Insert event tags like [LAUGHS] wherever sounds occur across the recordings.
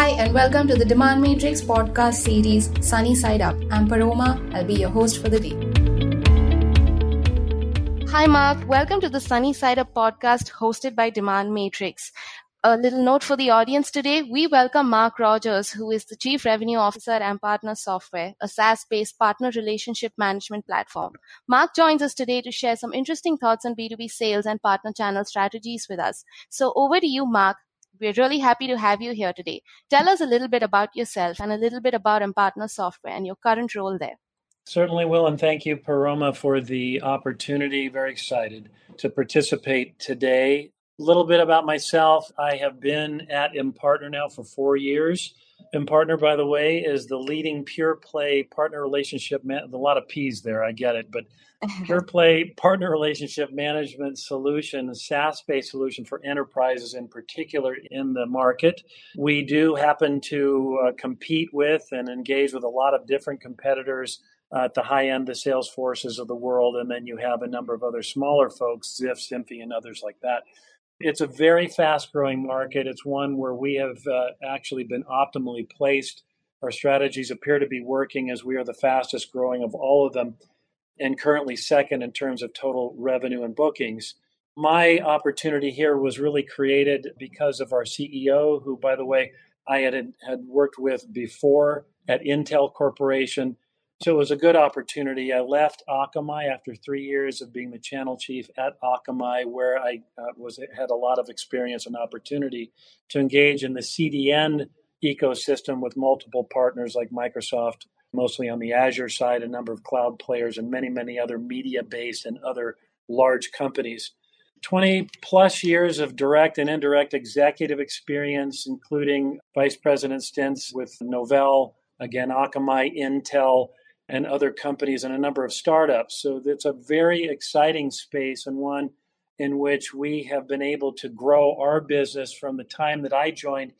Hi, and welcome to the Demand Matrix podcast series Sunny Side Up. I'm Paroma. I'll be your host for the day. Hi, Mark. Welcome to the Sunny Side Up podcast hosted by Demand Matrix. A little note for the audience today. We welcome Mark Rogers, who is the Chief Revenue Officer at Impartner Software, a SaaS based partner relationship management platform. Mark joins us today to share some interesting thoughts on B2B sales and partner channel strategies with us. So, over to you, Mark. We're really happy to have you here today. Tell us a little bit about yourself and a little bit about Impartner Software and your current role there. Certainly will, and thank you, Paroma, for the opportunity. Very excited to participate today. A little bit about myself. I have been at Impartner now for four years. Impartner, by the way, is the leading pure play partner relationship. Man- a lot of P's there, I get it, but [LAUGHS] pure play partner relationship management solution, SaaS based solution for enterprises in particular in the market. We do happen to uh, compete with and engage with a lot of different competitors uh, at the high end, the Salesforces of the world, and then you have a number of other smaller folks, Zift, Zinfi, and others like that. It's a very fast growing market. It's one where we have uh, actually been optimally placed. Our strategies appear to be working as we are the fastest growing of all of them and currently second in terms of total revenue and bookings. My opportunity here was really created because of our CEO, who, by the way, I had, had worked with before at Intel Corporation so it was a good opportunity. I left Akamai after three years of being the channel chief at Akamai, where I uh, was had a lot of experience and opportunity to engage in the CDN ecosystem with multiple partners like Microsoft, mostly on the Azure side, a number of cloud players, and many, many other media based and other large companies. 20 plus years of direct and indirect executive experience, including vice president stints with Novell, again, Akamai, Intel, and other companies and a number of startups. So it's a very exciting space and one in which we have been able to grow our business from the time that I joined,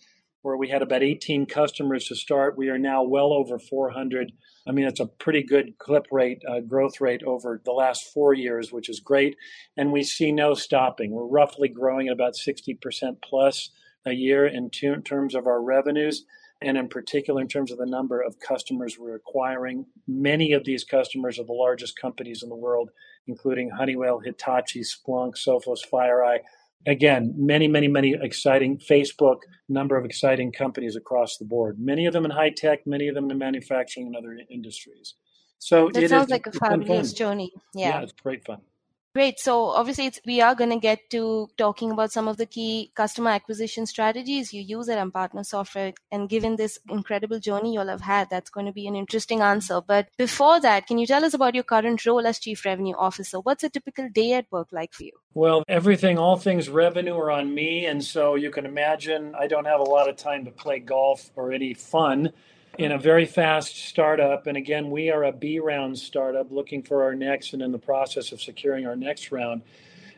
where we had about 18 customers to start. We are now well over 400. I mean, it's a pretty good clip rate, uh, growth rate over the last four years, which is great. And we see no stopping. We're roughly growing at about 60% plus a year in, t- in terms of our revenues and in particular in terms of the number of customers we're acquiring. Many of these customers are the largest companies in the world, including Honeywell, Hitachi, Splunk, Sophos, FireEye. Again, many, many, many exciting Facebook, number of exciting companies across the board. Many of them in high tech, many of them in manufacturing and other industries. So that sounds is, like a fabulous journey. Yeah. yeah, it's great fun. Great. So obviously, we are going to get to talking about some of the key customer acquisition strategies you use at Impartner Software. And given this incredible journey you'll have had, that's going to be an interesting answer. But before that, can you tell us about your current role as Chief Revenue Officer? What's a typical day at work like for you? Well, everything, all things revenue are on me. And so you can imagine I don't have a lot of time to play golf or any fun in a very fast startup. And again, we are a B round startup looking for our next and in the process of securing our next round.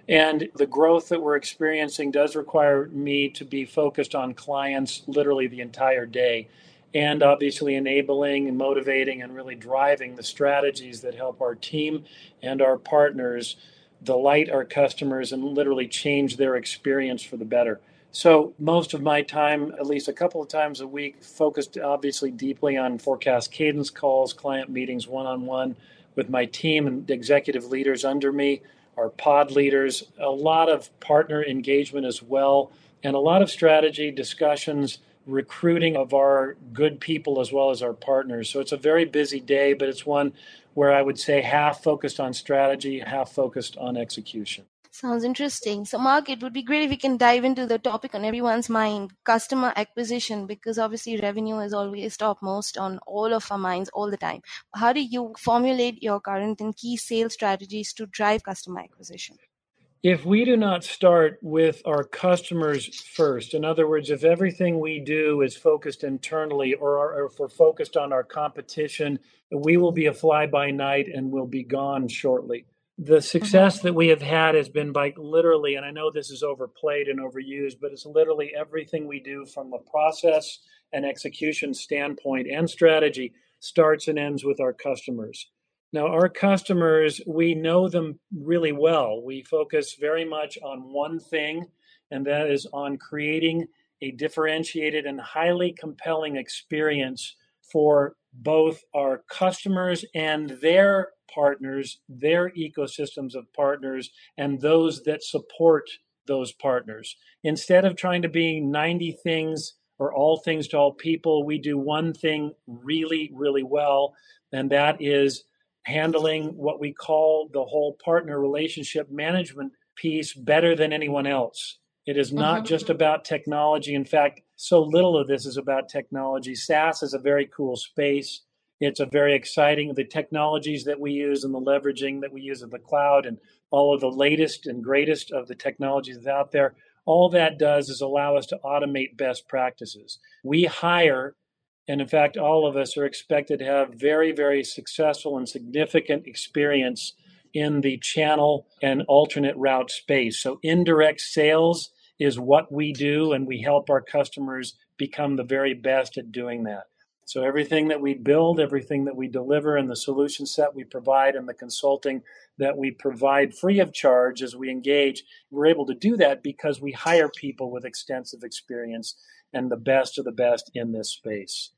And the growth that we're experiencing does require me to be focused on clients literally the entire day and obviously enabling and motivating and really driving the strategies that help our team and our partners delight our customers and literally change their experience for the better. So most of my time, at least a couple of times a week, focused obviously deeply on forecast cadence calls, client meetings, one-on-one with my team and executive leaders under me, our pod leaders, a lot of partner engagement as well, and a lot of strategy discussions, recruiting of our good people as well as our partners. So it's a very busy day, but it's one where I would say half focused on strategy, half focused on execution. Sounds interesting. So, Mark, it would be great if we can dive into the topic on everyone's mind customer acquisition, because obviously revenue is always topmost on all of our minds all the time. How do you formulate your current and key sales strategies to drive customer acquisition? If we do not start with our customers first, in other words, if everything we do is focused internally or, or if we're focused on our competition, we will be a fly by night and will be gone shortly the success mm-hmm. that we have had has been by literally, and I know this is overplayed and overused, but it's literally everything we do from a process and execution standpoint and strategy starts and ends with our customers. Now, our customers, we know them really well. We focus very much on one thing, and that is on creating a differentiated and highly compelling experience for both our customers and their partners, their ecosystems of partners, and those that support those partners. Instead of trying to be 90 things or all things to all people, we do one thing really, really well, and that is handling what we call the whole partner relationship management piece better than anyone else. It is not mm-hmm. just about technology. In fact, so little of this is about technology. SaaS is a very cool space. It's a very exciting, the technologies that we use and the leveraging that we use of the cloud and all of the latest and greatest of the technologies out there. All that does is allow us to automate best practices. We hire, and in fact, all of us are expected to have very, very successful and significant experience in the channel and alternate route space. So, indirect sales is what we do, and we help our customers become the very best at doing that. So, everything that we build, everything that we deliver, and the solution set we provide, and the consulting that we provide free of charge as we engage, we're able to do that because we hire people with extensive experience and the best of the best in this space.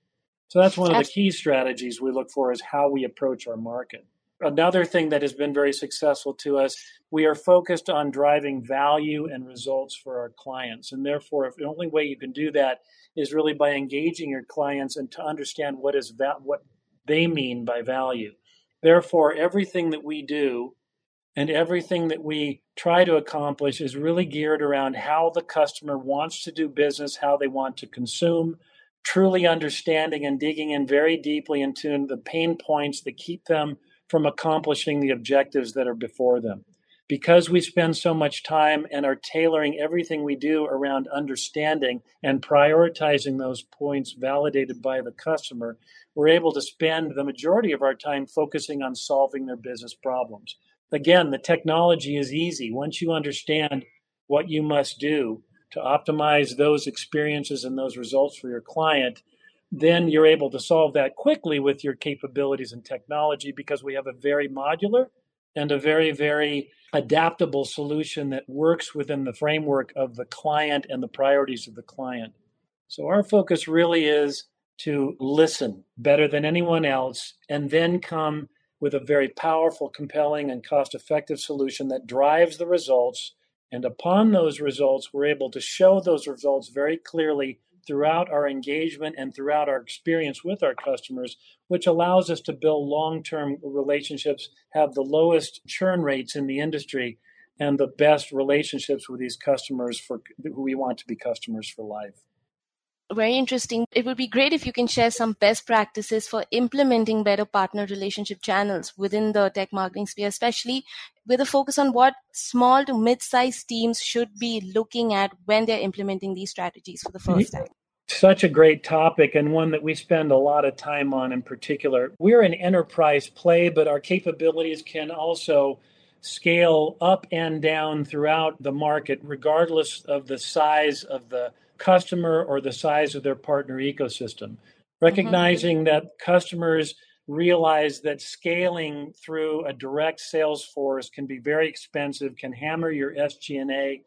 So, that's one of the key strategies we look for is how we approach our market another thing that has been very successful to us, we are focused on driving value and results for our clients. And therefore, if the only way you can do that is really by engaging your clients and to understand what is va- what they mean by value. Therefore, everything that we do and everything that we try to accomplish is really geared around how the customer wants to do business, how they want to consume, truly understanding and digging in very deeply into the pain points that keep them from accomplishing the objectives that are before them. Because we spend so much time and are tailoring everything we do around understanding and prioritizing those points validated by the customer, we're able to spend the majority of our time focusing on solving their business problems. Again, the technology is easy. Once you understand what you must do to optimize those experiences and those results for your client, then you're able to solve that quickly with your capabilities and technology because we have a very modular and a very, very adaptable solution that works within the framework of the client and the priorities of the client. So our focus really is to listen better than anyone else and then come with a very powerful, compelling, and cost effective solution that drives the results. And upon those results, we're able to show those results very clearly throughout our engagement and throughout our experience with our customers, which allows us to build long term relationships, have the lowest churn rates in the industry, and the best relationships with these customers for who we want to be customers for life. Very interesting. It would be great if you can share some best practices for implementing better partner relationship channels within the tech marketing sphere, especially with a focus on what small to mid sized teams should be looking at when they're implementing these strategies for the mm-hmm. first time. Such a great topic and one that we spend a lot of time on in particular. We're an enterprise play, but our capabilities can also scale up and down throughout the market, regardless of the size of the customer or the size of their partner ecosystem. Mm-hmm. Recognizing mm-hmm. that customers realize that scaling through a direct sales force can be very expensive, can hammer your SG&A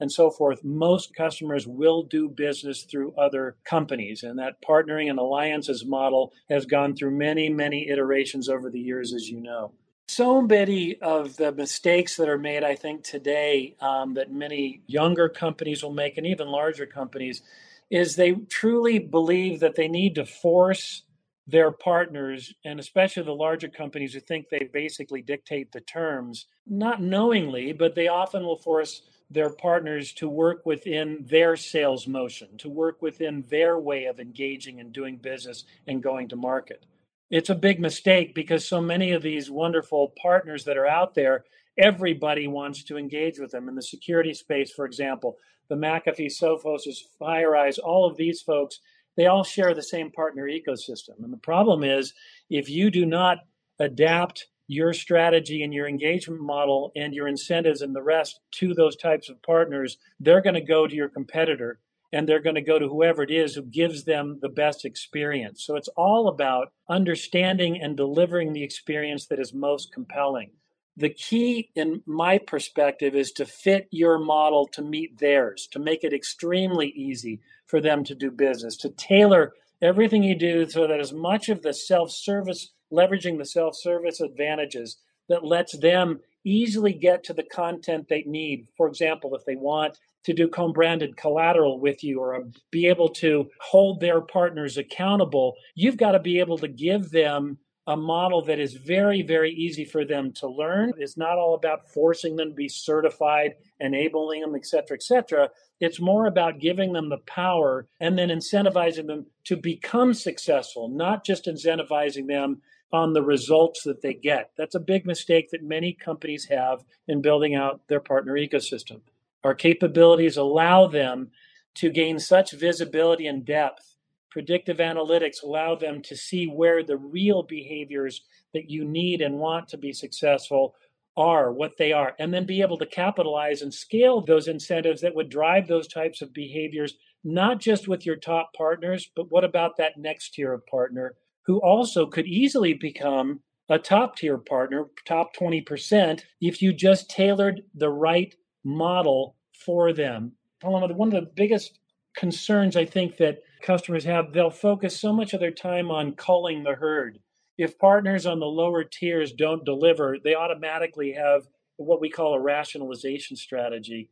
and so forth. Most customers will do business through other companies, and that partnering and alliances model has gone through many, many iterations over the years, as you know. So many of the mistakes that are made, I think, today um, that many younger companies will make, and even larger companies, is they truly believe that they need to force their partners, and especially the larger companies who think they basically dictate the terms, not knowingly, but they often will force their partners to work within their sales motion, to work within their way of engaging and doing business and going to market. It's a big mistake because so many of these wonderful partners that are out there, everybody wants to engage with them. In the security space, for example, the McAfee, Sophos, FireEyes, all of these folks they all share the same partner ecosystem. And the problem is if you do not adapt your strategy and your engagement model and your incentives and the rest to those types of partners, they're going to go to your competitor and they're going to go to whoever it is who gives them the best experience. So it's all about understanding and delivering the experience that is most compelling. The key, in my perspective, is to fit your model to meet theirs, to make it extremely easy for them to do business, to tailor everything you do so that as much of the self service, leveraging the self service advantages that lets them easily get to the content they need. For example, if they want to do co-branded collateral with you or be able to hold their partners accountable, you've got to be able to give them a model that is very, very easy for them to learn. It's not all about forcing them to be certified, enabling them, et cetera, et cetera. It's more about giving them the power and then incentivizing them to become successful, not just incentivizing them on the results that they get. That's a big mistake that many companies have in building out their partner ecosystem. Our capabilities allow them to gain such visibility and depth. Predictive analytics allow them to see where the real behaviors that you need and want to be successful are, what they are, and then be able to capitalize and scale those incentives that would drive those types of behaviors, not just with your top partners, but what about that next tier of partner who also could easily become a top tier partner, top 20%, if you just tailored the right model for them. One of the biggest concerns I think that customers have, they'll focus so much of their time on culling the herd. If partners on the lower tiers don't deliver, they automatically have what we call a rationalization strategy,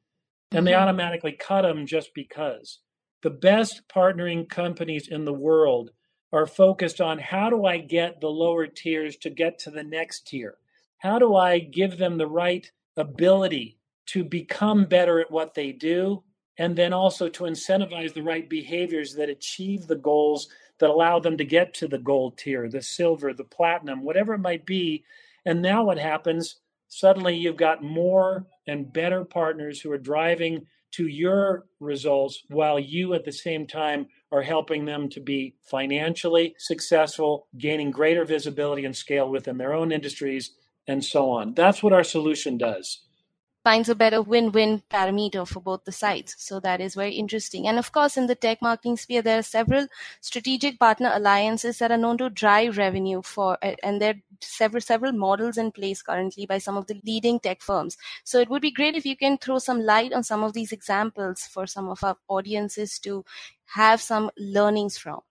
and they mm-hmm. automatically cut them just because. The best partnering companies in the world are focused on how do I get the lower tiers to get to the next tier? How do I give them the right ability to become better at what they do? And then also to incentivize the right behaviors that achieve the goals that allow them to get to the gold tier, the silver, the platinum, whatever it might be. And now what happens? Suddenly you've got more and better partners who are driving to your results while you at the same time are helping them to be financially successful, gaining greater visibility and scale within their own industries, and so on. That's what our solution does finds a better win-win parameter for both the sides. So that is very interesting. And of course, in the tech marketing sphere, there are several strategic partner alliances that are known to drive revenue for, and there are several several models in place currently by some of the leading tech firms. So it would be great if you can throw some light on some of these examples for some of our audiences to have some learnings from.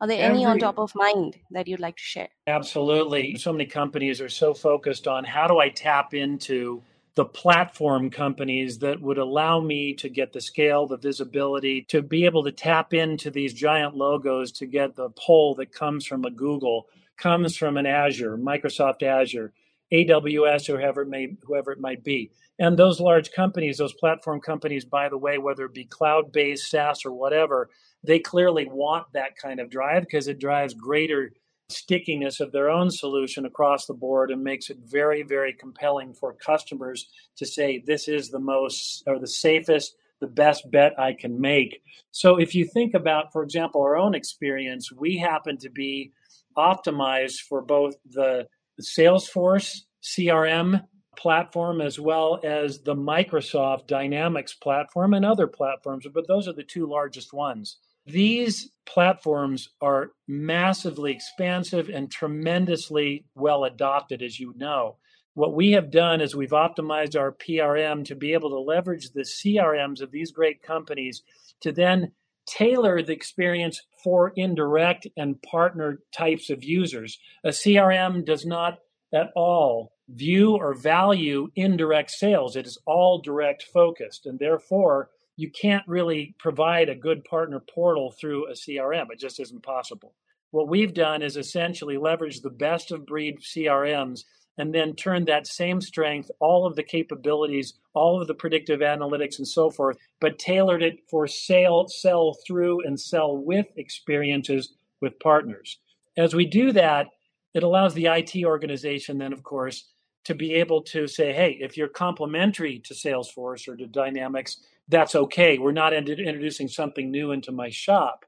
Are there Every, any on top of mind that you'd like to share? Absolutely. So many companies are so focused on how do I tap into the platform companies that would allow me to get the scale, the visibility, to be able to tap into these giant logos to get the pull that comes from a Google, comes from an Azure, Microsoft Azure, AWS, or whoever it may whoever it might be. And those large companies, those platform companies, by the way, whether it be cloud-based, SaaS, or whatever, they clearly want that kind of drive because it drives greater stickiness of their own solution across the board and makes it very, very compelling for customers to say, this is the most or the safest, the best bet I can make. So if you think about, for example, our own experience, we happen to be optimized for both the Salesforce CRM platform as well as the Microsoft Dynamics platform and other platforms, but those are the two largest ones. These platforms are massively expansive and tremendously well adopted, as you know. What we have done is we've optimized our PRM to be able to leverage the CRMs of these great companies to then tailor the experience for indirect and partner types of users. A CRM does not at all view or value indirect sales, it is all direct focused. And therefore, you can't really provide a good partner portal through a CRM. It just isn't possible. What we've done is essentially leverage the best of breed CRMs and then turn that same strength, all of the capabilities, all of the predictive analytics and so forth, but tailored it for sale, sell through, and sell with experiences with partners. As we do that, it allows the IT organization then, of course, to be able to say, hey, if you're complementary to Salesforce or to Dynamics, that's okay. We're not introducing something new into my shop.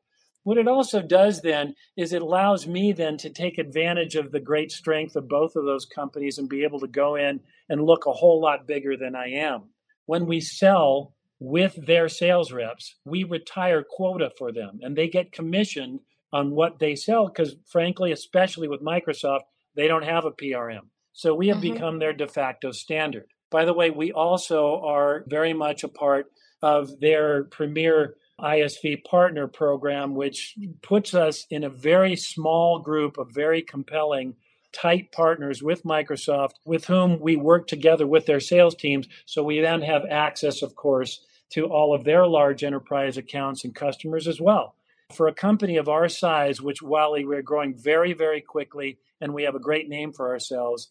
What it also does then is it allows me then to take advantage of the great strength of both of those companies and be able to go in and look a whole lot bigger than I am. When we sell with their sales reps, we retire quota for them and they get commissioned on what they sell because, frankly, especially with Microsoft, they don't have a PRM. So we have mm-hmm. become their de facto standard. By the way, we also are very much a part of their premier ISV partner program, which puts us in a very small group of very compelling, tight partners with Microsoft with whom we work together with their sales teams. So we then have access, of course, to all of their large enterprise accounts and customers as well. For a company of our size, which while we're growing very, very quickly and we have a great name for ourselves,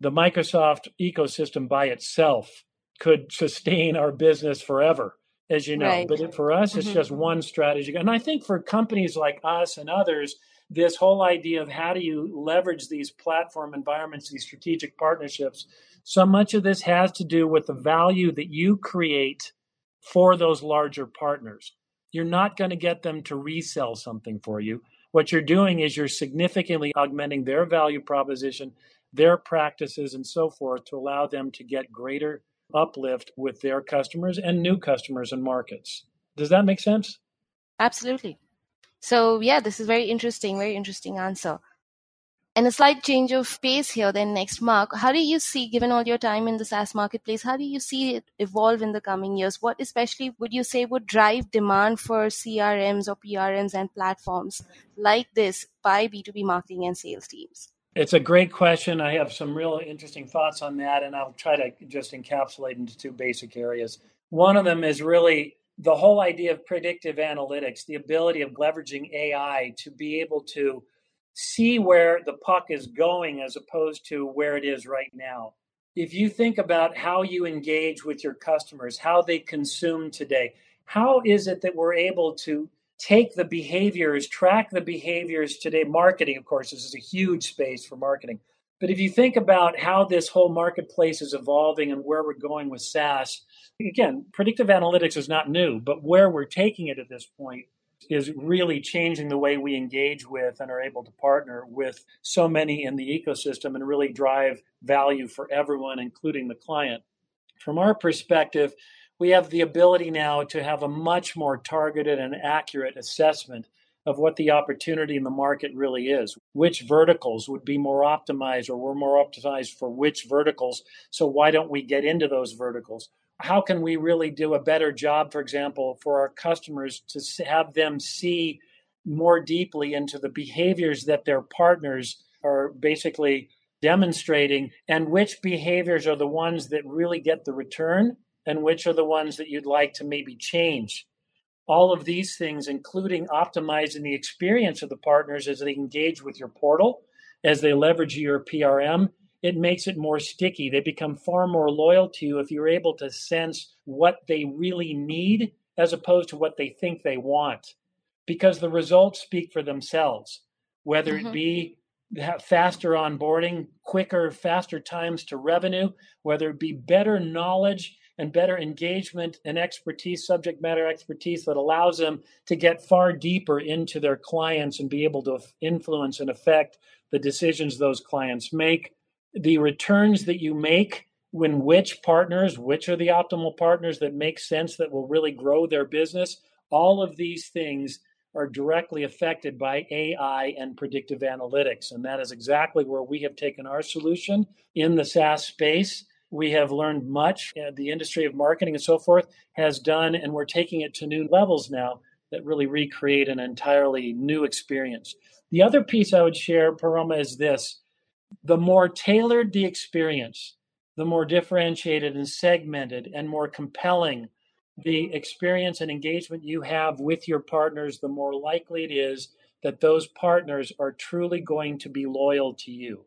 the Microsoft ecosystem by itself could sustain our business forever, as you know. Right. But for us, it's mm-hmm. just one strategy. And I think for companies like us and others, this whole idea of how do you leverage these platform environments, these strategic partnerships, so much of this has to do with the value that you create for those larger partners. You're not going to get them to resell something for you. What you're doing is you're significantly augmenting their value proposition their practices and so forth to allow them to get greater uplift with their customers and new customers and markets. Does that make sense? Absolutely. So, yeah, this is very interesting, very interesting answer. And a slight change of pace here, then next, Mark, how do you see, given all your time in the SaaS marketplace, how do you see it evolve in the coming years? What especially would you say would drive demand for CRMs or PRMs and platforms like this by B2B marketing and sales teams? It's a great question. I have some real interesting thoughts on that, and I'll try to just encapsulate into two basic areas. One of them is really the whole idea of predictive analytics, the ability of leveraging AI to be able to see where the puck is going as opposed to where it is right now. If you think about how you engage with your customers, how they consume today, how is it that we're able to take the behaviors, track the behaviors today. Marketing, of course, this is a huge space for marketing. But if you think about how this whole marketplace is evolving and where we're going with SaaS, again, predictive analytics is not new, but where we're taking it at this point is really changing the way we engage with and are able to partner with so many in the ecosystem and really drive value for everyone, including the client. From our perspective, we have the ability now to have a much more targeted and accurate assessment of what the opportunity in the market really is. Which verticals would be more optimized or we're more optimized for which verticals? So why don't we get into those verticals? How can we really do a better job, for example, for our customers to have them see more deeply into the behaviors that their partners are basically demonstrating and which behaviors are the ones that really get the return and which are the ones that you'd like to maybe change. All of these things, including optimizing the experience of the partners as they engage with your portal, as they leverage your PRM, it makes it more sticky. They become far more loyal to you if you're able to sense what they really need as opposed to what they think they want. Because the results speak for themselves, whether mm-hmm. it be faster onboarding, quicker, faster times to revenue, whether it be better knowledge and better engagement and expertise, subject matter expertise that allows them to get far deeper into their clients and be able to influence and affect the decisions those clients make. The returns that you make when which partners, which are the optimal partners that make sense that will really grow their business, all of these things are directly affected by AI and predictive analytics. And that is exactly where we have taken our solution in the SaaS space we have learned much. Uh, the industry of marketing and so forth has done, and we're taking it to new levels now that really recreate an entirely new experience. The other piece I would share, Paroma, is this the more tailored the experience, the more differentiated and segmented and more compelling the experience and engagement you have with your partners, the more likely it is that those partners are truly going to be loyal to you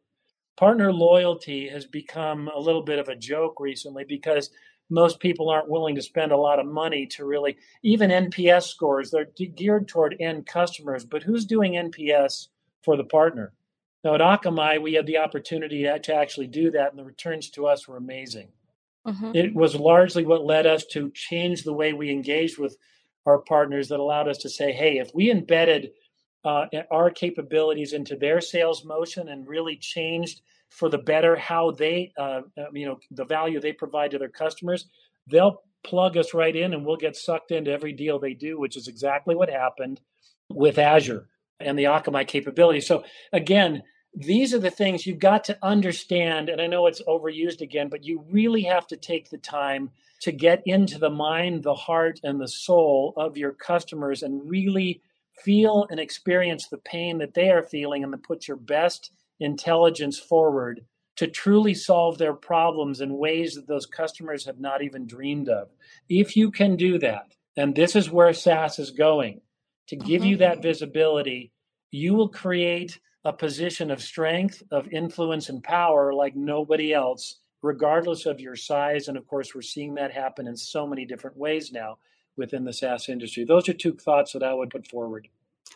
partner loyalty has become a little bit of a joke recently because most people aren't willing to spend a lot of money to really even nps scores they're geared toward end customers but who's doing nps for the partner now at akamai we had the opportunity to actually do that and the returns to us were amazing mm-hmm. it was largely what led us to change the way we engaged with our partners that allowed us to say hey if we embedded uh, our capabilities into their sales motion and really changed for the better how they, uh, uh, you know, the value they provide to their customers, they'll plug us right in and we'll get sucked into every deal they do, which is exactly what happened with Azure and the Akamai capability. So again, these are the things you've got to understand. And I know it's overused again, but you really have to take the time to get into the mind, the heart, and the soul of your customers and really feel and experience the pain that they are feeling and to put your best intelligence forward to truly solve their problems in ways that those customers have not even dreamed of. If you can do that, and this is where SaaS is going, to give mm-hmm. you that visibility, you will create a position of strength, of influence, and power like nobody else, regardless of your size. And of course, we're seeing that happen in so many different ways now within the SaaS industry. Those are two thoughts that I would put forward.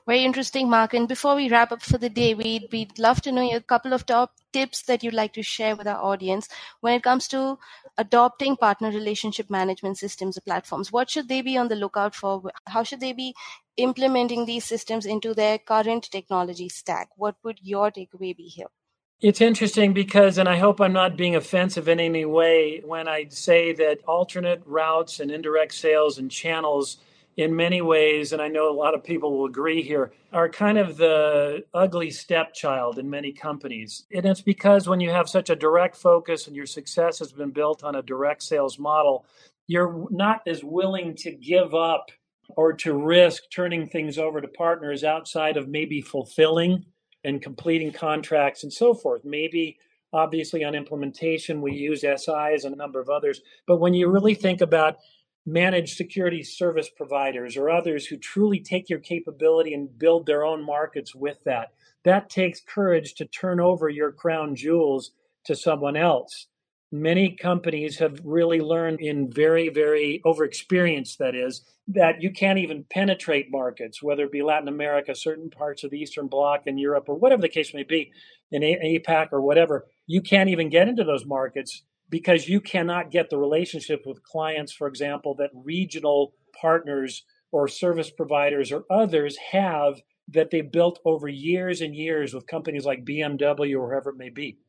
Very interesting, Mark. And before we wrap up for the day, we'd, we'd love to know a couple of top tips that you'd like to share with our audience when it comes to adopting partner relationship management systems or platforms. What should they be on the lookout for? How should they be implementing these systems into their current technology stack? What would your takeaway be here? It's interesting because, and I hope I'm not being offensive in any way when I say that alternate routes and indirect sales and channels in many ways, and I know a lot of people will agree here, are kind of the ugly stepchild in many companies. And it's because when you have such a direct focus and your success has been built on a direct sales model, you're not as willing to give up or to risk turning things over to partners outside of maybe fulfilling and completing contracts and so forth. Maybe obviously on implementation we use SIs and a number of others, but when you really think about managed security service providers or others who truly take your capability and build their own markets with that. That takes courage to turn over your crown jewels to someone else. Many companies have really learned in very, very overexperienced, that is, that you can't even penetrate markets, whether it be Latin America, certain parts of the Eastern Bloc, in Europe, or whatever the case may be, in APAC or whatever. You can't even get into those markets because you cannot get the relationship with clients, for example, that regional partners or service providers or others have that they built over years and years with companies like BMW or whoever it may be.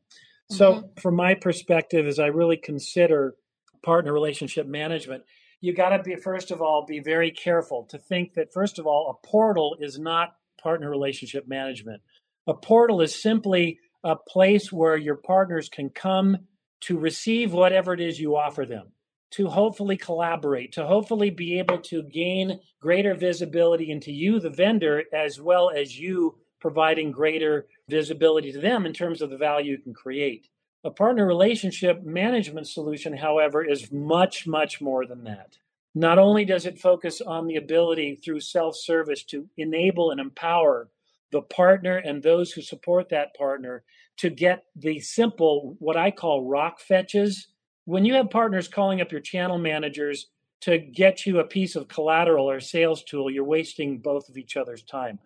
Mm-hmm. So, from my perspective, as I really consider partner relationship management, you got to be, first of all, be very careful to think that, first of all, a portal is not partner relationship management. A portal is simply a place where your partners can come to receive whatever it is you offer them, to hopefully collaborate, to hopefully be able to gain greater visibility into you, the vendor, as well as you providing greater visibility to them in terms of the value you can create. A partner relationship management solution, however, is much, much more than that. Not only does it focus on the ability through self service to enable and empower the partner and those who support that partner to get the simple, what I call rock fetches. When you have partners calling up your channel managers to get you a piece of collateral or sales tool, you're wasting both of each other's time.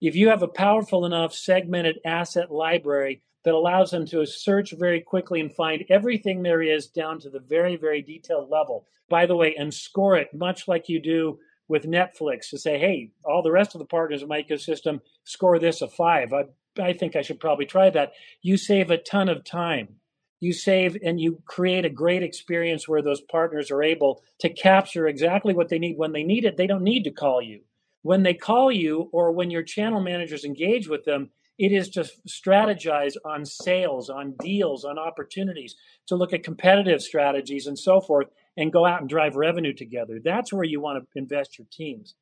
If you have a powerful enough segmented asset library that allows them to search very quickly and find everything there is down to the very, very detailed level, by the way, and score it much like you do with Netflix to say, hey, all the rest of the partners in my ecosystem score this a five. I, I think I should probably try that. You save a ton of time. You save and you create a great experience where those partners are able to capture exactly what they need when they need it. They don't need to call you. When they call you or when your channel managers engage with them, it is to strategize on sales, on deals, on opportunities, to look at competitive strategies and so forth and go out and drive revenue together. That's where you want to invest your teams.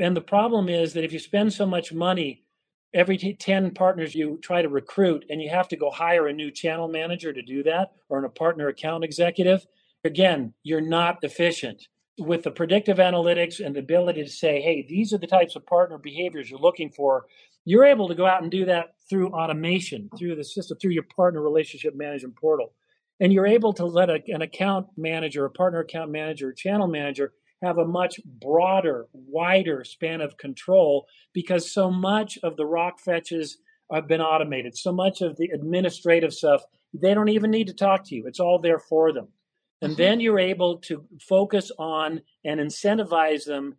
And the problem is that if you spend so much money, every 10 partners you try to recruit, and you have to go hire a new channel manager to do that or a partner account executive, again, you're not efficient. With the predictive analytics and the ability to say, hey, these are the types of partner behaviors you're looking for, you're able to go out and do that through automation, through the system, through your partner relationship management portal. And you're able to let a, an account manager, a partner account manager, a channel manager have a much broader, wider span of control because so much of the rock fetches have been automated. So much of the administrative stuff, they don't even need to talk to you. It's all there for them. And mm-hmm. then you're able to focus on and incentivize them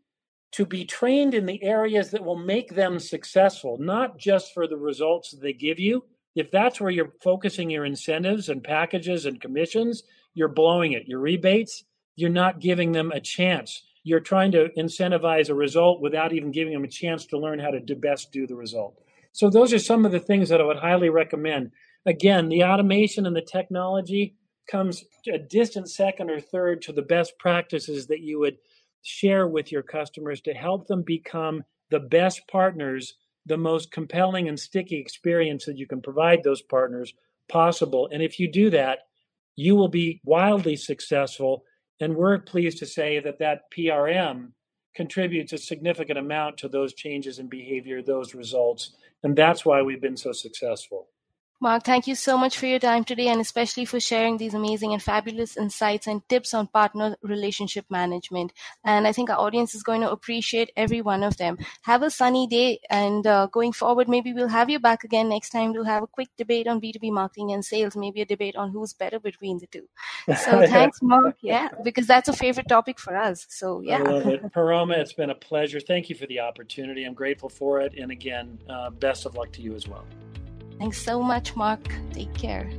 to be trained in the areas that will make them successful, not just for the results that they give you, if that's where you're focusing your incentives and packages and commissions, you're blowing it. Your rebates, you're not giving them a chance. You're trying to incentivize a result without even giving them a chance to learn how to do best do the result. So, those are some of the things that I would highly recommend. Again, the automation and the technology comes a distant second or third to the best practices that you would share with your customers to help them become the best partners, the most compelling and sticky experience that you can provide those partners possible. And if you do that, you will be wildly successful. And we're pleased to say that that PRM contributes a significant amount to those changes in behavior, those results. And that's why we've been so successful. Mark, thank you so much for your time today and especially for sharing these amazing and fabulous insights and tips on partner relationship management. And I think our audience is going to appreciate every one of them. Have a sunny day and uh, going forward, maybe we'll have you back again next time. We'll have a quick debate on B2B marketing and sales, maybe a debate on who's better between the two. So [LAUGHS] thanks, Mark. Yeah, because that's a favorite topic for us. So yeah. I love it. Paroma, it's been a pleasure. Thank you for the opportunity. I'm grateful for it. And again, uh, best of luck to you as well. Thanks so much, Mark. Take care.